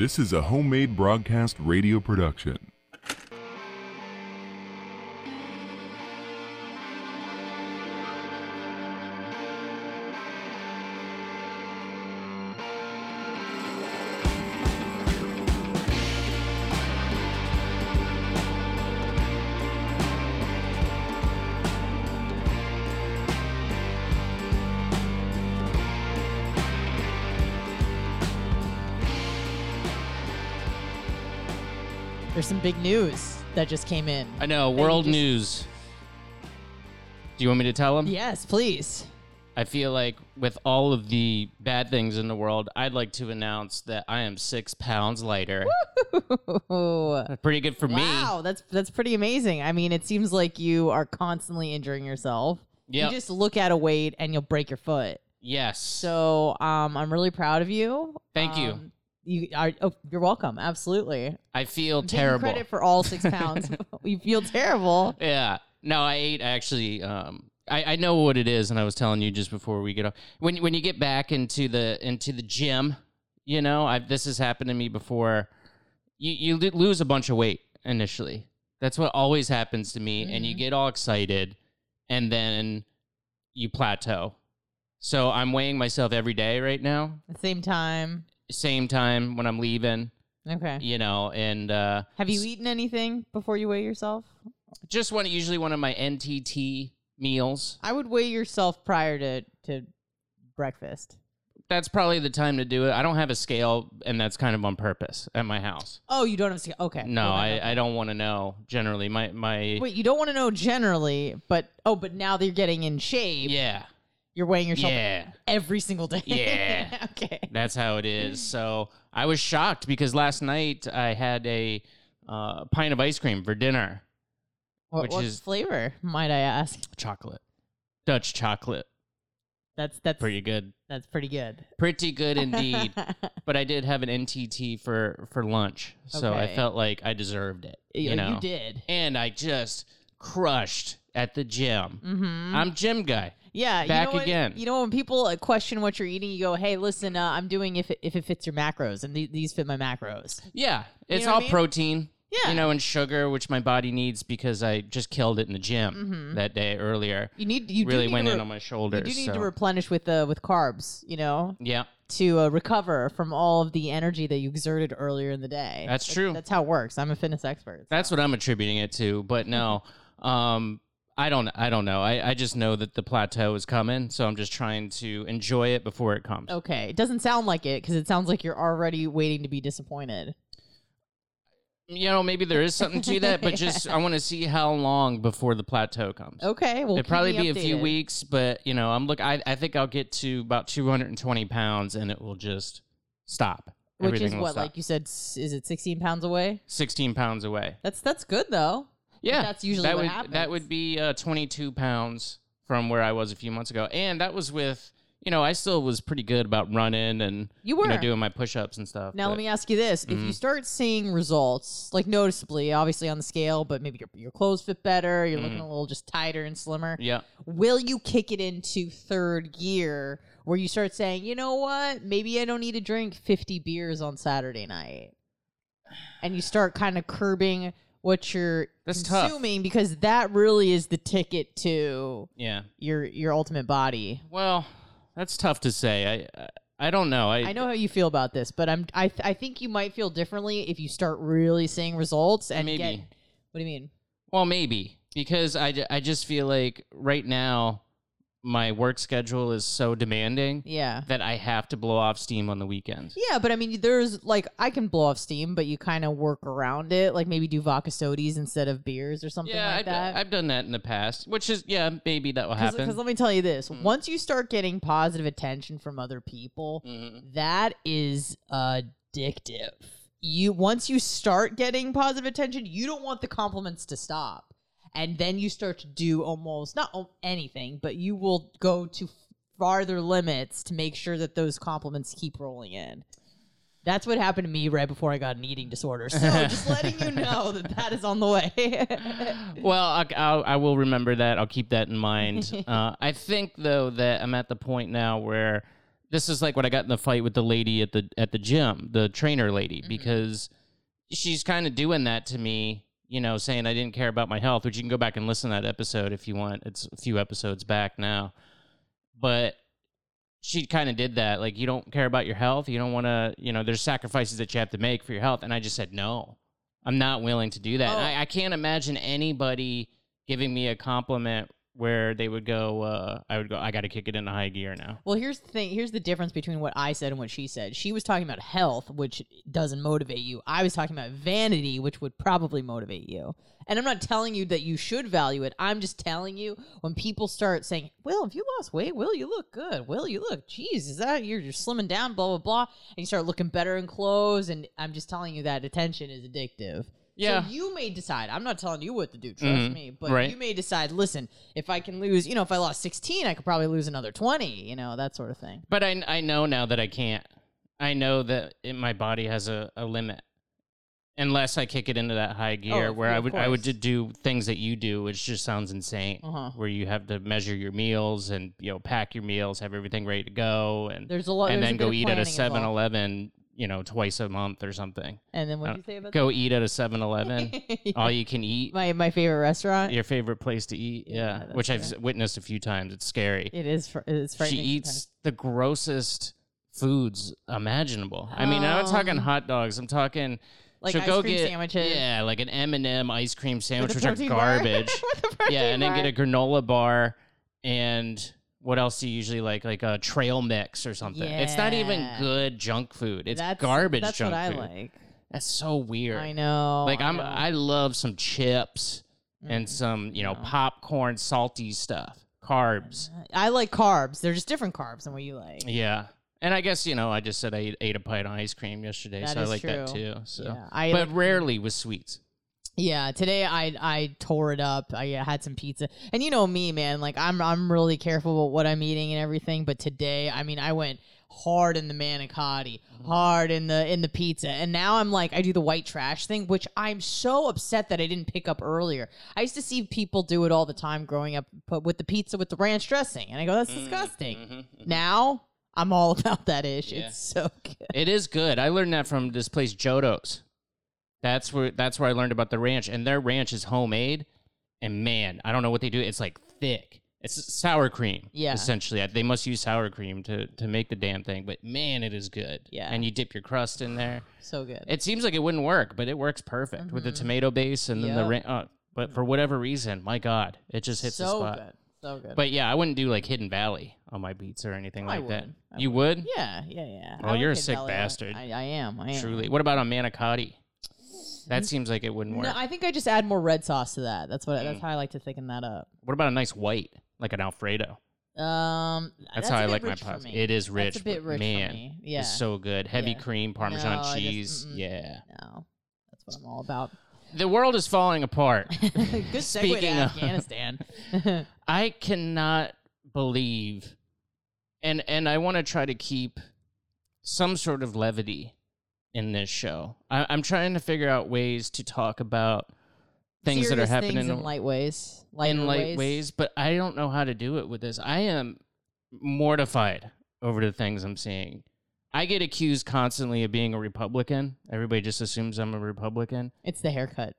This is a homemade broadcast radio production. Big news that just came in. I know, world just- news. Do you want me to tell them? Yes, please. I feel like with all of the bad things in the world, I'd like to announce that I am six pounds lighter. Pretty good for me. wow, that's that's pretty amazing. I mean, it seems like you are constantly injuring yourself. Yep. You just look at a weight and you'll break your foot. Yes. So, um, I'm really proud of you. Thank. Um, You are. Oh, you're welcome. Absolutely. I feel terrible. Credit for all six pounds. you feel terrible. Yeah. No, I ate actually. Um, I, I know what it is, and I was telling you just before we get off. When when you get back into the into the gym, you know, I this has happened to me before. You you lose a bunch of weight initially. That's what always happens to me, and you Mhm. get all excited, and then you plateau. So I'm weighing myself every day right now. At the same time. Same time when I'm leaving, Okay. you know, and uh, Have you eaten anything before you weigh yourself? just one usually one of my NTT meals. I would weigh yourself prior to to breakfast. that's probably the time to do it. I don't have a scale, and that's kind of on purpose at my house. Oh, you don't have to. Okay. No, Okay, I, okay. I don't want to know. Generally, my my Wait, you don't want to know generally, but oh, but now that you're getting in shape, yeah you're weighing yourself yeah every single day. Yeah. okay. that's how it is. So I was shocked because last night I had a uh, pint of ice cream for dinner, What, Which what is- flavor, might I ask? chocolate, Dutch chocolate, That's that's pretty good, that's pretty good. pretty good indeed. but I did have an NTT for for lunch, so I felt like I deserved it. You, you, know, you did. and I just crushed at the gym. Mm-hmm. I'm gym guy. Yeah, Back you know what- again. You know when people uh, question what you're eating, you go, "Hey, listen, uh, I'm doing if it, if it fits your macros, and th- these fit my macros." Yeah, it's know all I mean? protein. Yeah. You know, and sugar, which my body needs because I just killed it in the gym that day earlier. You need you really need went to in on my shoulders. You do need so- to replenish with uh, with carbs, you know, yeah, to uh, recover from all of the energy that you exerted earlier in the day. That's true. That's how it works. I'm a fitness expert. that's what I'm attributing it to. But no, um, I don't. I don't know. I, I just know that the plateau is coming, so I'm just trying to enjoy it before it comes. okay. It doesn't sound like it because it sounds like you're already waiting to be disappointed. You know, maybe there is something to that, but just I want to see how long before the plateau comes. Okay, well, It'd probably be a few weeks, but you know, I'm look. I, I think I'll get to about 220 pounds, and it will just stop. which Everything is will what, stop. like you said, s- is it 16 pounds away? 16 pounds away. That's that's good though. Yeah, that's usually that what would happens. that would be uh, 22 pounds from where I was a few months ago, and that was with you know I still was pretty good about running and You were. know doing my push-ups and stuff. Now but- let me ask you this: If Mm-hmm. you start seeing results, like noticeably, obviously on the scale, but maybe your your clothes fit better, you're looking a little just tighter and slimmer. Mm-hmm. Yeah, Will you kick it into third gear where you start saying, you know what, maybe I don't need to drink 50 beers on Saturday night, and you start kind of curbing what you're That's tough. because that really is the ticket to yeah. your your ultimate body. Well, that's tough to say. I I, I don't know. I I know how you feel about this, but I'm I th- I think you might feel differently if you start really seeing results and Maybe. get. What do you mean? Well, maybe because I, I just feel like right now my work schedule is so demanding Yeah. that I have to blow off steam on the weekends. Yeah, but I mean, there's like I can blow off steam, but you kind of work around it, like maybe do vodka sodas instead of beers or something Yeah, like I've, that. I've done that in the past, which is yeah, maybe that will happen. Because let me tell you this: Mm. once you start getting positive attention from other people, Mhm. that is addictive. You once you start getting positive attention, you don't want the compliments to stop, and then you start to do almost not anything, but you will go to farther limits to make sure that those compliments keep rolling in. That's what happened to me right before I got an eating disorder. So just letting you know that that is on the way. Well, I, I'll, I will remember that. I'll keep that in mind. uh, I think though that I'm at the point now where this is like what I got in the fight with the lady at the at the gym, the trainer lady, Mhm. because she's kind of doing that to me, you know, saying I didn't care about my health, which you can go back and listen to that episode if you want. It's a few episodes back now. But she kind of did that. Like, you don't care about your health. You don't want to, you know, there's sacrifices that you have to make for your health. And I just said, no, I'm not willing to do that. Oh. I, I can't imagine anybody giving me a compliment where they would go, uh, I would go, I got to kick it into high gear now. Well, here's the thing. Here's the difference between what I said and what she said. She was talking about health, which doesn't motivate you. I was talking about vanity, which would probably motivate you. And I'm not telling you that you should value it. I'm just telling you when people start saying, "Will, if you lost weight, Will, you look good. Will, you look, geez, is that you're, you're slimming down, blah blah blah," and you start looking better in clothes. And I'm just telling you that attention is addictive. Yeah. So you may decide. I'm not telling you what to do. Trust Mhm. me. But Right. you may decide. Listen, if I can lose, you know, if I lost 16, I could probably lose another 20. You know, that sort of thing. But I, I know now that I can't. I know that it, my body has a, a limit. Unless I kick it into that high gear of- where I would I would do things that you do, which just sounds insane. Uh-huh. Where you have to measure your meals and you know pack your meals, have everything ready to go, and There's a lot. and then go eat at a 7-Eleven, you know, twice a month or something. And then what uh, did you say about Go eat at a 7-Eleven, that? all you can eat. my my favorite restaurant. Your favorite place to eat, Yeah, yeah, which I've witnessed a few times. It's scary. It is. Fr- it's she eats sometimes. the grossest foods imaginable. I mean, I'm not talking Um, hot dogs. I'm talking Like she'll ice go cream get sandwiches. yeah, like an M and m ice cream sandwich, which are garbage. Yeah, and then get a granola bar and what else do you usually like? Like a trail mix or something. Yeah. It's not even good junk food. It's that's, garbage That's junk what I like. That's so weird. I know. Like I I'm know. I love some chips and Mm, some, you know, no. popcorn, salty stuff. Carbs. I like carbs. They're just different carbs than what you like. Yeah. And I guess, you know, I just said I ate, ate a pint of ice cream yesterday, That so I like that too. So Yeah, but like- rarely with sweets. Yeah, today I I tore it up. I had some pizza, and you know me, man. Like I'm I'm really careful about what I'm eating and everything. But today, I mean, I went hard in the manicotti, mm-hmm. hard in the in the pizza, and now I'm like I do the white trash thing, which I'm so upset that I didn't pick up earlier. I used to see people do it all the time growing up, but with the pizza with the ranch dressing, and I go, that's mm-hmm, disgusting. Mhm. Now I'm all about that ish. Yeah. It's so good. It is good. I learned that from this place Jodo's. That's where that's where I learned about the ranch, and their ranch is homemade. And man, I don't know what they do. It's like thick. It's sour cream. Yeah. essentially, they must use sour cream to to make the damn thing. But man, it is good. Yeah. and you dip your crust in there. So good. It seems like it wouldn't work, but it works perfect with the Mhm. tomato base and then the ranch. ra- uh, But for whatever reason, my God, it just hits so the spot. good. So good. But yeah, I wouldn't do like Hidden Valley on my pizza or anything I like that. I You would? yeah, yeah, yeah. Oh, I you're a sick Valley. bastard. I, I am. I am. Truly. What about on manicotti? That seems like it wouldn't work. No, I think I just add more red sauce to that. That's what. That's Mm. how I like to thicken that up. what about a nice white, like an Alfredo? Um, That's, a how I bit like my rich for pasta. me. It is rich. That's a bit but rich man, for me. Yeah. It's so good. Heavy Yeah. cream, Parmesan No, I just- cheese. mm-mm. yeah. no, that's what I'm all about. The world is falling apart. Good segue Speaking to of- Afghanistan. I cannot believe, and and I want to try to keep some sort of levity in this show. I, I'm trying to figure out ways to talk about things that are happening in, in light ways. In light ways. but I don't know how to do it with this. I am mortified over the things I'm seeing. I get accused constantly of being a Republican. Everybody just assumes I'm a Republican. It's the haircut.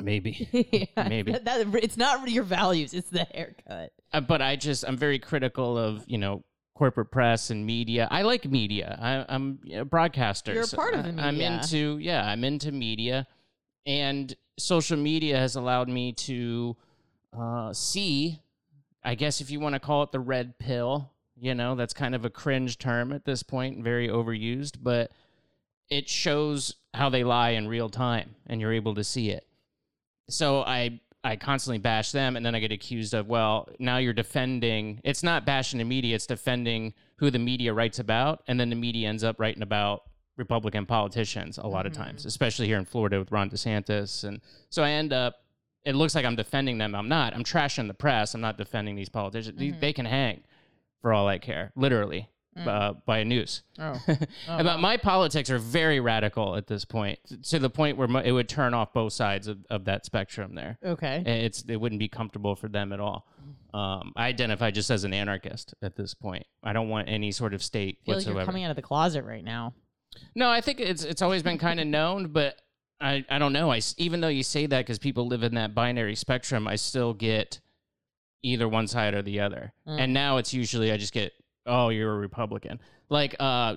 Maybe. Yeah, Maybe. that, that- it's not your values. It's the haircut. Uh, but I just I'm very critical of you know corporate press and media. I like media. I, I'm a broadcaster. You're a part of the I'm into yeah. I'm into media, and social media has allowed me to uh, see. I guess if you want to call it the red pill, you know that's kind of a cringe term at this point, and very overused, but it shows how they lie in real time, and you're able to see it so I I constantly bash them, and then I get accused of well, now you're defending. It's not bashing the media; it's defending who the media writes about, and then the media ends up writing about Republican politicians a lot of mm-hmm. times, especially here in Florida with Ron DeSantis, and so I end up. It looks like I'm defending them. I'm not. I'm trashing the press. I'm not defending these politicians. They- mm-hmm. They can hang, for all I care. Literally, uh, by a noose. Oh. About my politics are very radical at this point, to the point where mo- it would turn off both sides of, of that spectrum. There, Okay. it's it wouldn't be comfortable for them at all. Um, I identify just as an anarchist at this point. I don't want any sort of state I feel like whatsoever. you're coming out of the closet right now. No, I think it's it's always been kind of known, but I I don't know. I even though you say that because people live in that binary spectrum, I still get either one side or the other. Mm. And now it's usually I just get oh you're a Republican. Like uh,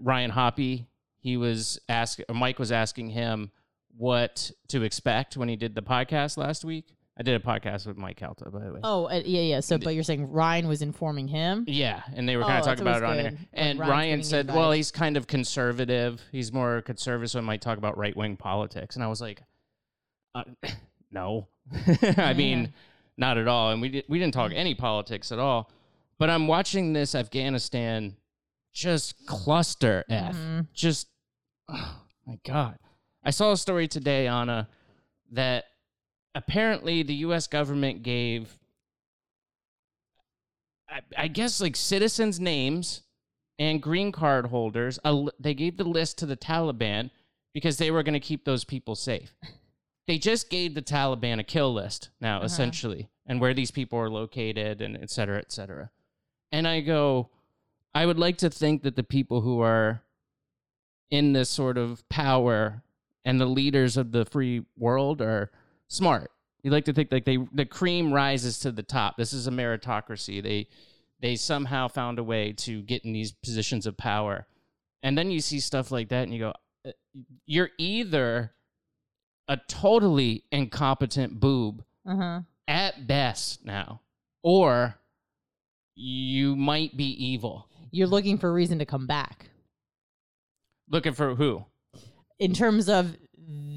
Ryan Hoppy, he was ask Mike was asking him what to expect when he did the podcast last week. I did a podcast with Mike Calta, by the way. Oh, uh, yeah, yeah. So, but you're saying Ryan was informing him? Yeah, and they were Oh, kind of talking about it on good, And Ryan's Ryan said, "Well, he's kind of conservative. He's more conservative, so he might talk about right wing politics." And I was like, uh, "No, I mean, not at all." And we did, we didn't talk any politics at all. But I'm watching this Afghanistan just cluster f, Mhm. just oh my god. I saw a story today, Anna, that apparently the U.S. government gave I, I guess like citizens' names and green card holders. A, they gave the list to the Taliban because they were going to keep those people safe. They just gave the Taliban a kill list now, Uh-huh. essentially, and where these people are located, and et cetera, et cetera. And I go, I would like to think that the people who are in this sort of power and the leaders of the free world are smart. You like to think like they the cream rises to the top. This is a meritocracy. They they somehow found a way to get in these positions of power. And then you see stuff like that and you go uh, you're either a totally incompetent boob Uh huh. at best now or you might be evil. You're looking for a reason to come back. Looking for who? In terms of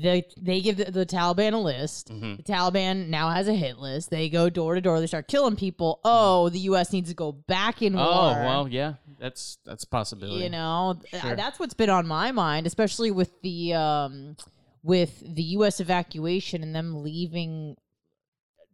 the, they give the, the Taliban a list. Mhm. The Taliban now has a hit list. They go door to door. They start killing people. Oh, the U.S. needs to go back in war. Oh, well, yeah. That's that's a possibility. you know Sure. that's what's been on my mind especially with the um with the us evacuation and them leaving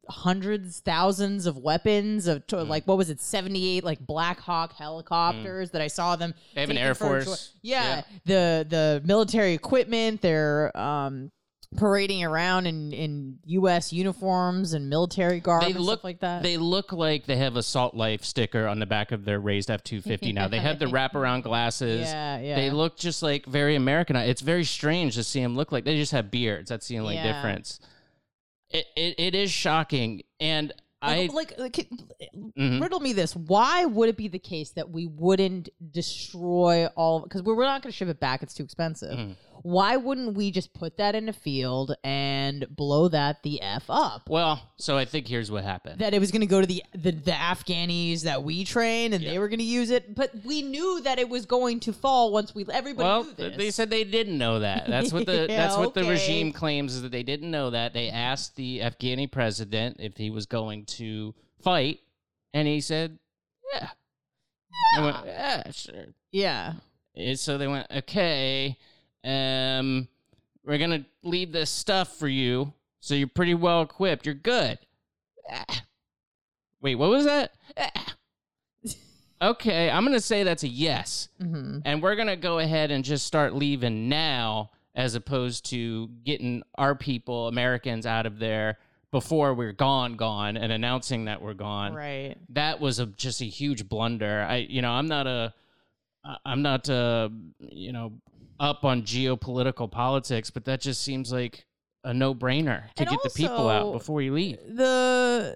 hundreds thousands of weapons of to, Mm. like what was it 78 like black hawk helicopters that i saw them They have an Air for a jo- Force. yeah, the the military equipment they're um parading around in in us uniforms and military garb They look like that They look like they have a Salt Life sticker on the back of their raised F two fifty now. They have the wraparound glasses. yeah yeah They look just like very American. It's very strange to see them look like they just have beards. That's the only Yeah. difference. It, it it is shocking, and I like, like, like Mhm. riddle me this why would it be the case that we wouldn't destroy all because we're, we're not going to ship it back it's too expensive Mhm. Why wouldn't we just put that in a field and blow that the f up well, so I think here's what happened. that it was going to go to the, the the afghanis that we trained and they were going to use it but we knew that it was going to fall once we everybody well, knew this they said they didn't know that. That's what the Yeah, that's what the okay. regime claims is that they didn't know that. They asked the Afghani president if he was going to fight, and he said, "Yeah." Went, yeah, sure. yeah And so they went, okay, um, we're gonna leave this stuff for you, so you're pretty well equipped. You're good. Ah. Wait, what was that? Ah. Okay, I'm gonna say that's a yes, hmm and we're gonna go ahead and just start leaving now, as opposed to getting our people, Americans, out of there before we're gone, gone, and announcing that we're gone right that was a just a huge blunder. I you know I'm not a I'm not uh you know up on geopolitical politics, but that just seems like a no brainer to And get the people out before you leave. the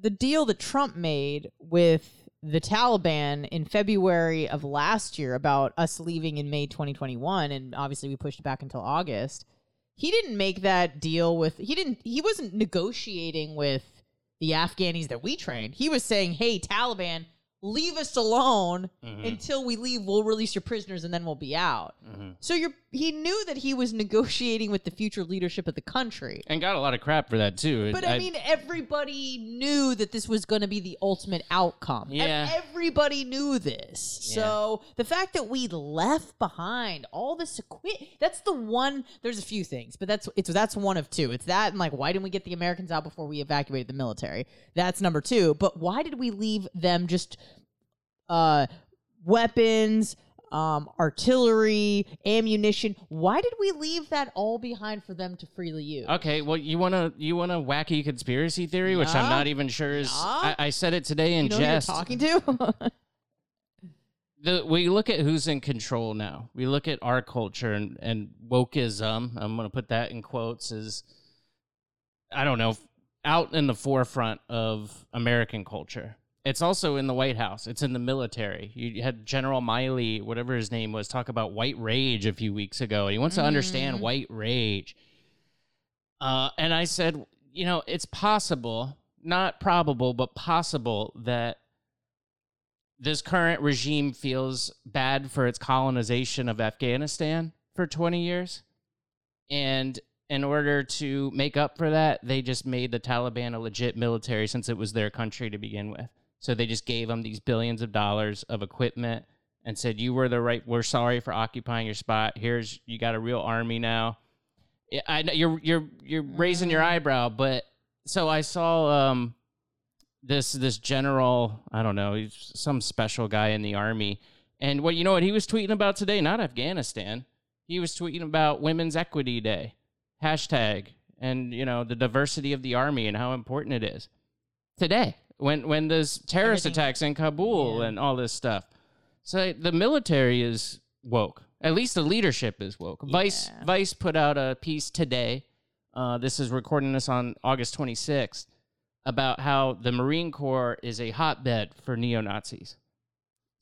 the deal that Trump made with the Taliban in February of last year about us leaving in May 2021 and obviously we pushed it back until August. He didn't make that deal with he didn't he wasn't negotiating with the Afghanis that we trained. He was saying, "Hey Taliban, leave us alone Mhm. until we leave. We'll release your prisoners and then we'll be out." Mhm. So you're he knew that he was negotiating with the future leadership of the country. And got a lot of crap for that too. But I, mean, everybody knew that this was going to be the ultimate outcome. Yeah. everybody knew this. Yeah. So the fact that we left behind all this equipment, that's the one. There's a few things, but that's it's that's one of two. It's that and like, why didn't we get the Americans out before we evacuated the military? That's number two. But why did we leave them just uh weapons, um, artillery, ammunition. Why did we leave that all behind for them to freely use? Okay, well, you wanna you want a wacky conspiracy theory, which I'm not even sure is. Yeah. I, I said it today in you know who you're jest. talking to? the we look at who's in control now. We look at our culture and and wokeism. I'm going to put that in quotes. Is I don't know out in the forefront of American culture. It's also in the White House. It's in the military. You had General Milley, whatever his name was, talk about white rage a few weeks ago. He wants to understand Mhm. white rage. Uh, and I said, you know, it's possible, not probable, but possible that this current regime feels bad for its colonization of Afghanistan for 20 years. And in order to make up for that, they just made the Taliban a legit military since it was their country to begin with. So they just gave them these billions of dollars of equipment and said, "You were the right. We're sorry for occupying your spot. Here's you got a real army now." Yeah, I know you're you're you're raising your eyebrow, but so I saw um this this general I don't know he's some special guy in the army, and what you know what he was tweeting about today? Not Afghanistan. He was tweeting about Women's Equity Day, hashtag, and you know the diversity of the army and how important it is today when when there's terrorist Everything- attacks in Kabul Yeah. and all this stuff. So the military is woke. At least the leadership is woke. Vice Yeah. Vice put out a piece today. Uh, this is recording this on August 26th about how the Marine Corps is a hotbed for neo Nazis.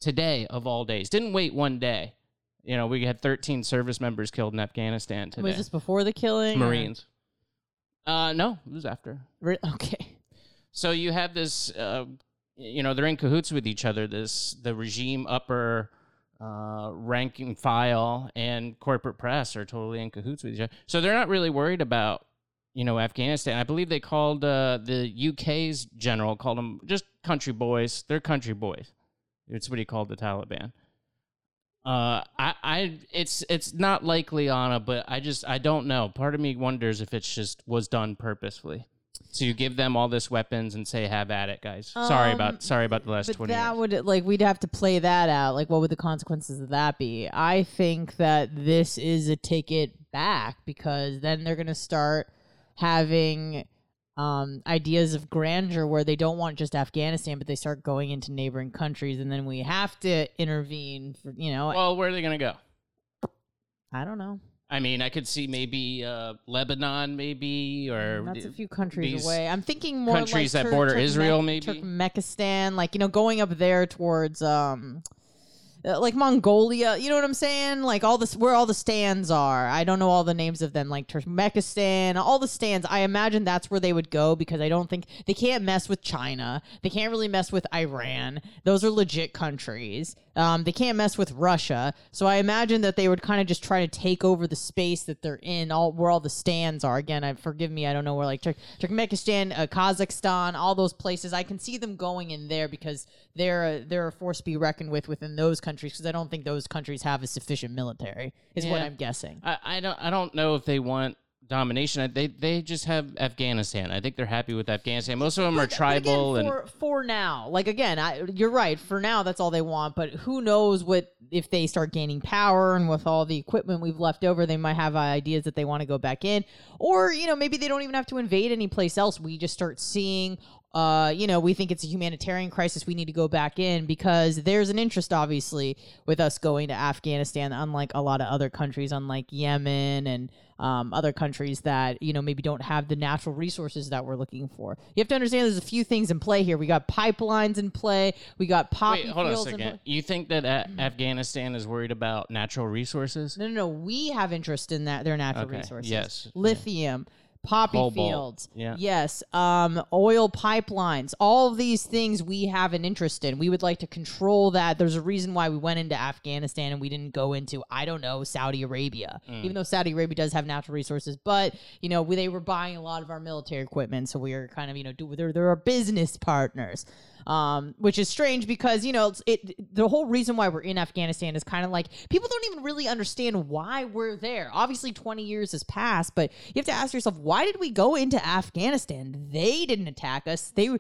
Today of all days, didn't wait one day. You know, we had 13 service members killed in Afghanistan today. Was this before the killing? or- Marines? Uh, no, it was after. Re- Okay. So you have this, uh, you know, they're in cahoots with each other. This the regime upper uh, ranking file and corporate press are totally in cahoots with each other. So they're not really worried about, you know, Afghanistan. I believe they called uh, the UK's general called them just country boys. They're country boys. It's what he called the Taliban. Uh, I, I, it's, it's not likely, Anna, but I just, I don't know. Part of me wonders if it's just was done purposefully to give them all this weapons and say, "Have at it, guys." sorry Um, about, sorry about the last But twenty that years. would like we'd have to play that out. Like, what would the consequences of that be? I think that this is a ticket back because then they're gonna start having um, ideas of grandeur where they don't want just Afghanistan, but they start going into neighboring countries, and then we have to intervene. For you know, well, where are they gonna go? I don't know. I mean, I could see maybe uh, Lebanon, maybe, or That's a few countries away. I'm thinking more countries like that Tur- border Israel, maybe? Turkmenistan, like you know, going up there towards um, uh, like Mongolia. You know what I'm saying? Like all this, where all the stands are. I don't know all the names of them. Like Turkmenistan, all the stands. I imagine that's where they would go because I don't think they can't mess with China. They can't really mess with Iran. Those are legit countries. Um, they can't mess with Russia. So I imagine that they would kind of just try to take over the space that they're in, all where all the stands are. Again, I forgive me, I don't know where like Turk Turkmenistan, uh, Kazakhstan, all those places. I can see them going in there because they're a, they're a force to be reckoned with within those countries. Because I don't think those countries have a sufficient military. Is what I'm guessing. I, I don't, I don't know if they want domination. They, they just have Afghanistan. I think they're happy with Afghanistan. Most of them are But- but tribal again, and for, for now like again I, you're right for now that's all they want but who knows what if they start gaining power and with all the equipment we've left over they might have ideas that they want to go back in or you know maybe they don't even have to invade any place else we just start seeing uh, you know, we think it's a humanitarian crisis. We need to go back in because there's an interest, obviously, with us going to Afghanistan, unlike a lot of other countries, unlike Yemen and um, other countries that, you know, maybe don't have the natural resources that we're looking for. You have to understand there's a few things in play here. We got pipelines in play, we got poppy Wait, hold on a second. You think that a- Afghanistan is worried about natural resources? No, no, no. We have interest in that their natural Okay, resources. yes. Lithium, poppy Cobalt, fields. yeah. Yes. Um, oil pipelines. All of these things we have an interest in. We would like to control that. There's a reason why we went into Afghanistan and we didn't go into, I don't know, Saudi Arabia. Mm. Even though Saudi Arabia does have natural resources, but you know, we, they were buying a lot of our military equipment, so we are kind of, you know, do they're they're our business partners um, which is strange because you know it. The whole reason why we're in Afghanistan is kind of like people don't even really understand why we're there. Obviously, twenty years has passed, but you have to ask yourself, why did we go into Afghanistan? They didn't attack us. They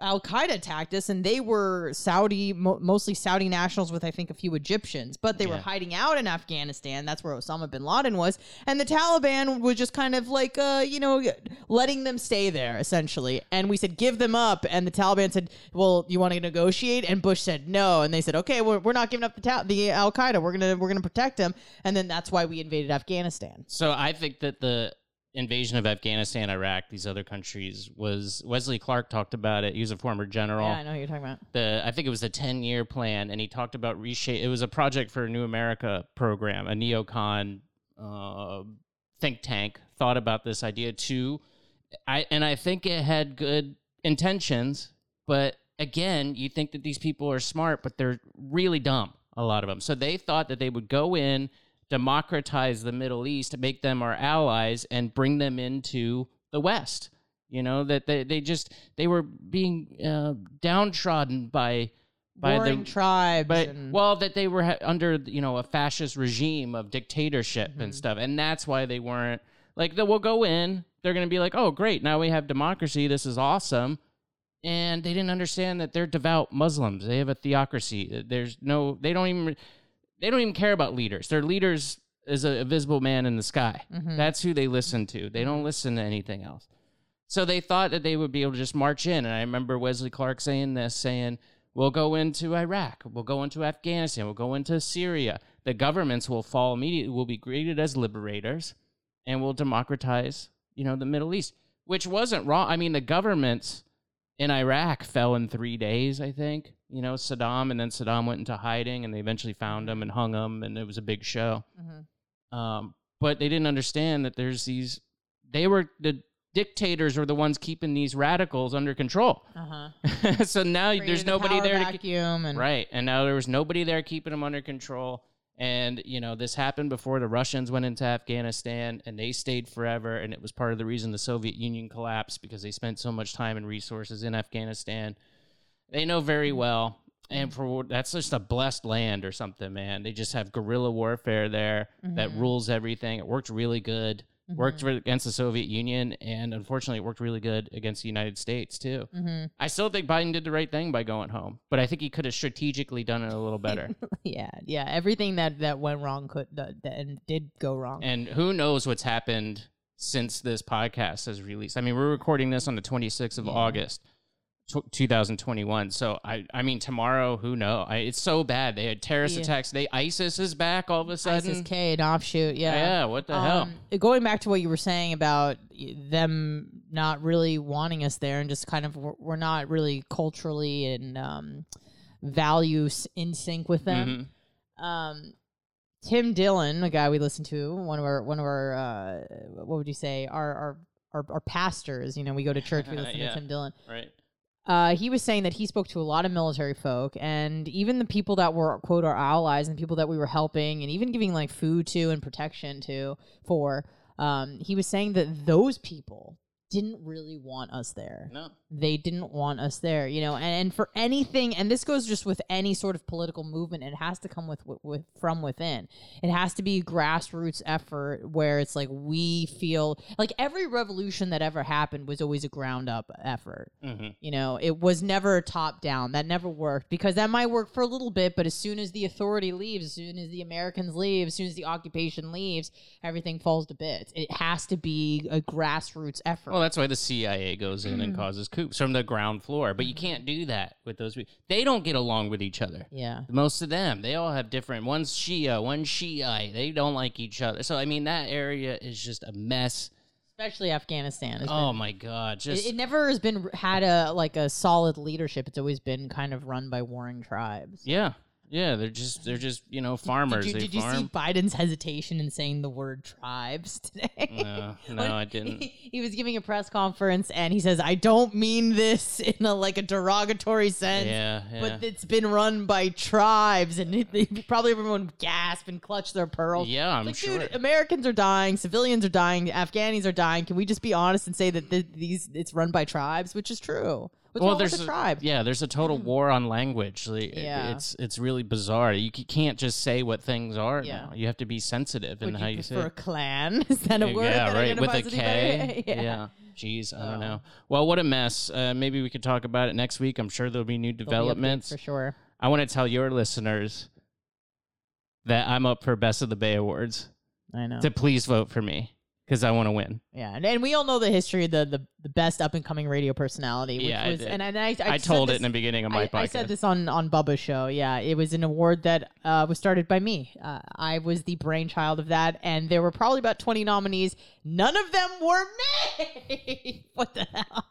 Al Qaeda attacked us, and they were Saudi, mo- mostly Saudi nationals with I think a few Egyptians, but they were hiding out in Afghanistan. That's where Osama bin Laden was, and the Taliban was just kind of like, uh, you know, letting them stay there essentially. And we said, give them up, and the Taliban said, well, you want to negotiate? And Bush said no, and they said, okay, we're, we're not giving up the ta- the Al Qaeda. We're gonna we're gonna protect them, and then that's why we invaded Afghanistan. So I think that the invasion of Afghanistan, Iraq, these other countries was Wesley Clark talked about it. He was a former general. Yeah, I know you're talking about. the I think it was a 10 year plan and he talked about reshape it was a project for a new America program a neocon uh, think tank thought about this idea too I and I think it had good intentions but again you think that these people are smart but they're really dumb a lot of them so they thought that they would go in democratize the Middle East make them our allies and bring them into the West you know that they, they just they were being uh, downtrodden by by Warring the tribes. but and- well that they were ha- under you know a fascist regime of dictatorship and stuff and that's why they weren't like they will go in they're going to be like oh great now we have democracy this is awesome and they didn't understand that they're devout muslims they have a theocracy there's no they don't even they don't even care about leaders their leaders is a visible man in the sky Mhm. that's who they listen to they don't listen to anything else so they thought that they would be able to just march in. And I remember Wesley Clark saying this, saying, We'll go into Iraq, we'll go into Afghanistan, we'll go into Syria. The governments will fall immediately, will be greeted as liberators, and will democratize, you know, the Middle East. Which wasn't wrong. I mean, the governments in Iraq fell in three days, I think. You know, Saddam, and then Saddam went into hiding, and they eventually found him and hung him, and it was a big show. Mhm. Um, but they didn't understand that there's these. They were the dictators were the ones keeping these radicals under control. Uh-huh. so now there's Created a nobody power there to keep, and right, and now there was nobody there keeping them under control. And you know this happened before the Russians went into Afghanistan, and they stayed forever. And it was part of the reason the Soviet Union collapsed because they spent so much time and resources in Afghanistan. They know very well, and for that's just a blessed land or something, man. They just have guerrilla warfare there that Mhm. rules everything. It worked really good. Worked Mhm. against the Soviet Union, and unfortunately, it worked really good against the United States too. Mhm. I still think Biden did the right thing by going home, but I think he could have strategically done it a little better. yeah, yeah. Everything that that went wrong could that, that and did go wrong. and who knows what's happened since this podcast has released. I mean, we're recording this on the 26th of Yeah. August, tw 2021. So I, I mean, tomorrow, who knows? I, it's so bad. They had terrorist Yeah. attacks. They ISIS is back all of a sudden. ISIS K, an offshoot. Yeah. yeah, what the hell? Um, Going back to what you were saying about them not really wanting us there and just kind of we're, not really culturally and um, values in sync with them. Mhm. Um, Tim Dillon, a guy we listen to, one of our one of our uh, what would you say, our our our, our pastors. You know, we go to church, we listen Yeah. to Tim Dillon. Right. Uh, he was saying that he spoke to a lot of military folk and even the people that were quote our allies and people that we were helping and even giving like food to and protection to for um, he was saying that those people didn't really want us there No. they didn't want us there you know and, and for anything and this goes just with any sort of political movement it has to come with, with, from within it has to be grassroots effort where it's like we feel like every revolution that ever happened was always a ground up effort hmm you know, it was never top down. That never worked because that might work for a little bit, but as soon as the authority leaves, as soon as the Americans leave, as soon as the occupation leaves, everything falls to bits. It has to be a grassroots effort. Well, that's why the CIA goes in and mm. causes coups from the ground floor. But you mm. can't do that with those people. They don't get along with each other. yeah. Most of them, they all have different. One's Shia, one's Shiite. They don't like each other. So I mean, that area is just a mess. Especially Afghanistan. It's Oh been- my god, it, just it never has been had a like a solid leadership. It's always been kind of run by warring tribes. yeah, yeah. They're just they're just you know farmers. Did you, did you see. Biden's hesitation in saying the word tribes today? no, no, I didn't. He, he was giving a press conference and he says, "I don't mean this in a like a derogatory sense." Yeah, yeah. But it's been run by tribes, and it, it- probably everyone gasped and clutched their pearls. yeah, I'm Like, sure. dude, Americans are dying, civilians are dying, Afghanis are dying. Can we just be honest and say that th- these it's run by tribes, which is true, What's well, there's the a, tribe? yeah, there's a total war on language. Like, Yeah. it's it's really bizarre. You can't just say what things are Yeah. now. You have to be sensitive in Would how you say. prefer it. clan? Is that a Yeah, word? yeah, right. With a K. anybody? yeah. Jeez, I don't So. know. Well, what a mess. Uh, maybe we could talk about it next week. I'm sure there'll be new There'll be developments. for sure. I want to tell your listeners that I'm up for Best of the Bay Awards. I know. To please vote for me because I want to win. Yeah, and, and we all know the history of the the, the best up and coming radio personality. Which Yeah, I was, did. and, and I, I, I, told this- it in the beginning of my I, podcast. I said this on on Bubba's show. Yeah, it was an award that uh, was started by me. Uh, I was the brainchild of that, and there were probably about twenty nominees. None of them were me. what the hell?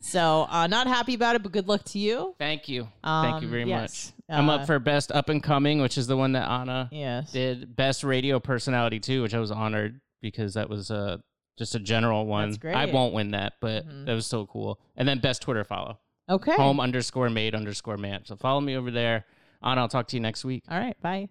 So, uh, not happy about it, but good luck to you. Thank you. Thank you Um, very yes. much. I'm Uh, up for Best Up and Coming, which is the one that Anna Yes. did. Best Radio Personality too, which I was honored because that was uh, just a general one. That's I won't win that, but Mhm. that was so cool. And then Best Twitter follow. Okay. Home underscore made underscore man. So follow me over there. Anna, I'll talk to you next week. All right. Bye.